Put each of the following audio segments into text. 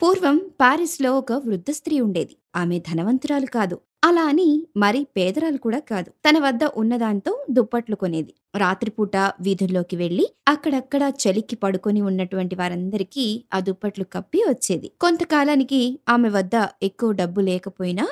పూర్వం పారిస్‌లో ఒక వృద్ధ స్త్రీ ఉండేది. ఆమె ధనవంతురాలు కాదు. అలా అని మరీ పేదరాలు కూడా కాదు. తన వద్ద ఉన్నదాంతో దుప్పట్లు కొనేది. రాత్రిపూట వీధుల్లోకి వెళ్ళి అక్కడక్కడ చలికి పడుకొని ఉన్నటువంటి వారందరికీ ఆ దుప్పట్లు కప్పి వచ్చేది. కొంతకాలానికి ఆమె వద్ద ఎక్కువ డబ్బు లేకపోయినా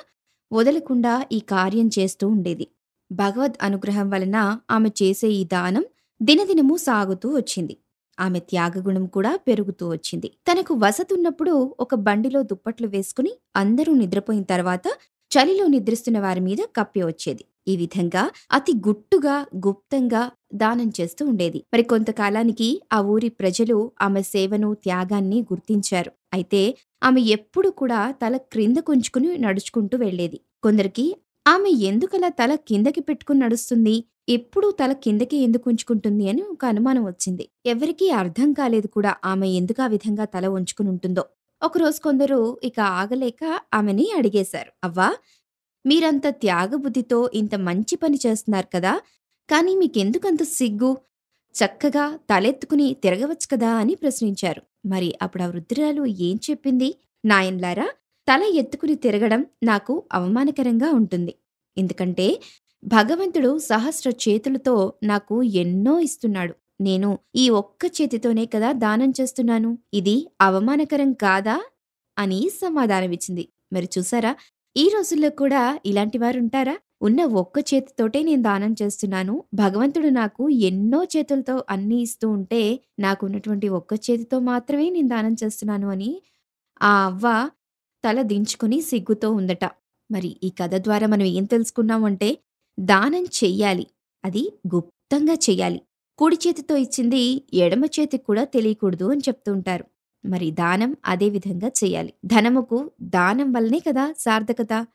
వదలకుండా ఈ కార్యం చేస్తూ ఉండేది. భగవద్ అనుగ్రహం వలన ఆమె చేసే ఈ దానం దినదినము సాగుతూ వచ్చింది. ఆమె త్యాగగుణం కూడా పెరుగుతూ వచ్చింది. తనకు వసతున్నప్పుడు ఒక బండిలో దుప్పట్లు వేసుకుని అందరూ నిద్రపోయిన తర్వాత చలిలో నిద్రిస్తున్న వారి మీద కప్పి వచ్చేది. ఈ విధంగా అతి గుట్టుగా, గుప్తంగా దానం చేస్తూ ఉండేది. మరి కొంతకాలానికి ఆ ఊరి ప్రజలు ఆమె సేవను, త్యాగాన్ని గుర్తించారు. అయితే ఆమె ఎప్పుడు కూడా తల క్రింద కొంచుకుని నడుచుకుంటూ వెళ్ళేది. కొందరికి ఆమె ఎందుకలా తల కిందకి పెట్టుకుని నడుస్తుంది? ఎప్పుడూ తల కిందకి ఎందుకు ఉంచుకుంటుంది అని ఒక అనుమానం వచ్చింది. ఎవరికీ అర్థం కాలేదు కూడా ఆమె ఎందుకు ఆ విధంగా తల ఉంచుకుని ఉంటుందో. ఒకరోజు కొందరు ఇక ఆగలేక ఆమెని అడిగేశారు. అవ్వా! మీరంత త్యాగబుద్ధితో ఇంత మంచి పని చేస్తున్నారు కదా! కానీ మీకెందుకంత సిగ్గు? చక్కగా తలెత్తుకుని తిరగవచ్చు కదా అని ప్రశ్నించారు. మరి అప్పుడు ఆ వృద్ధురాలు ఏం చెప్పింది? నాయనలారా! తల ఎత్తుకుని తిరగడం నాకు అవమానకరంగా ఉంటుంది. ఎందుకంటే భగవంతుడు సహస్ర చేతులతో నాకు ఎన్నో ఇస్తున్నాడు. నేను ఈ ఒక్క చేతితోనే కదా దానం చేస్తున్నాను. ఇది అవమానకరం కాదా? అని సమాధానమిచ్చింది. మరి చూసారా? ఈ రోజుల్లో కూడా ఇలాంటి వారుంటారా? ఉన్న ఒక్క చేతితోటే నేను దానం చేస్తున్నాను. భగవంతుడు నాకు ఎన్నో చేతులతో అన్నీ ఇస్తూ ఉంటే నాకున్నటువంటి ఒక్క చేతితో మాత్రమే నేను దానం చేస్తున్నాను అని ఆ అవ్వ తల దించుకుని సిగ్గుతో ఉందట. మరి ఈ కథ ద్వారా మనం ఏం తెలుసుకున్నామంటే దానం చెయ్యాలి. అది గుప్తంగా చెయ్యాలి. కుడి చేతితో ఇచ్చింది ఎడమ చేతికి కూడా తెలియకూడదు అని చెప్తూ ఉంటారు. మరి దానం అదే విధంగా చెయ్యాలి. ధనముకు దానం వల్లనే కదా సార్థకత.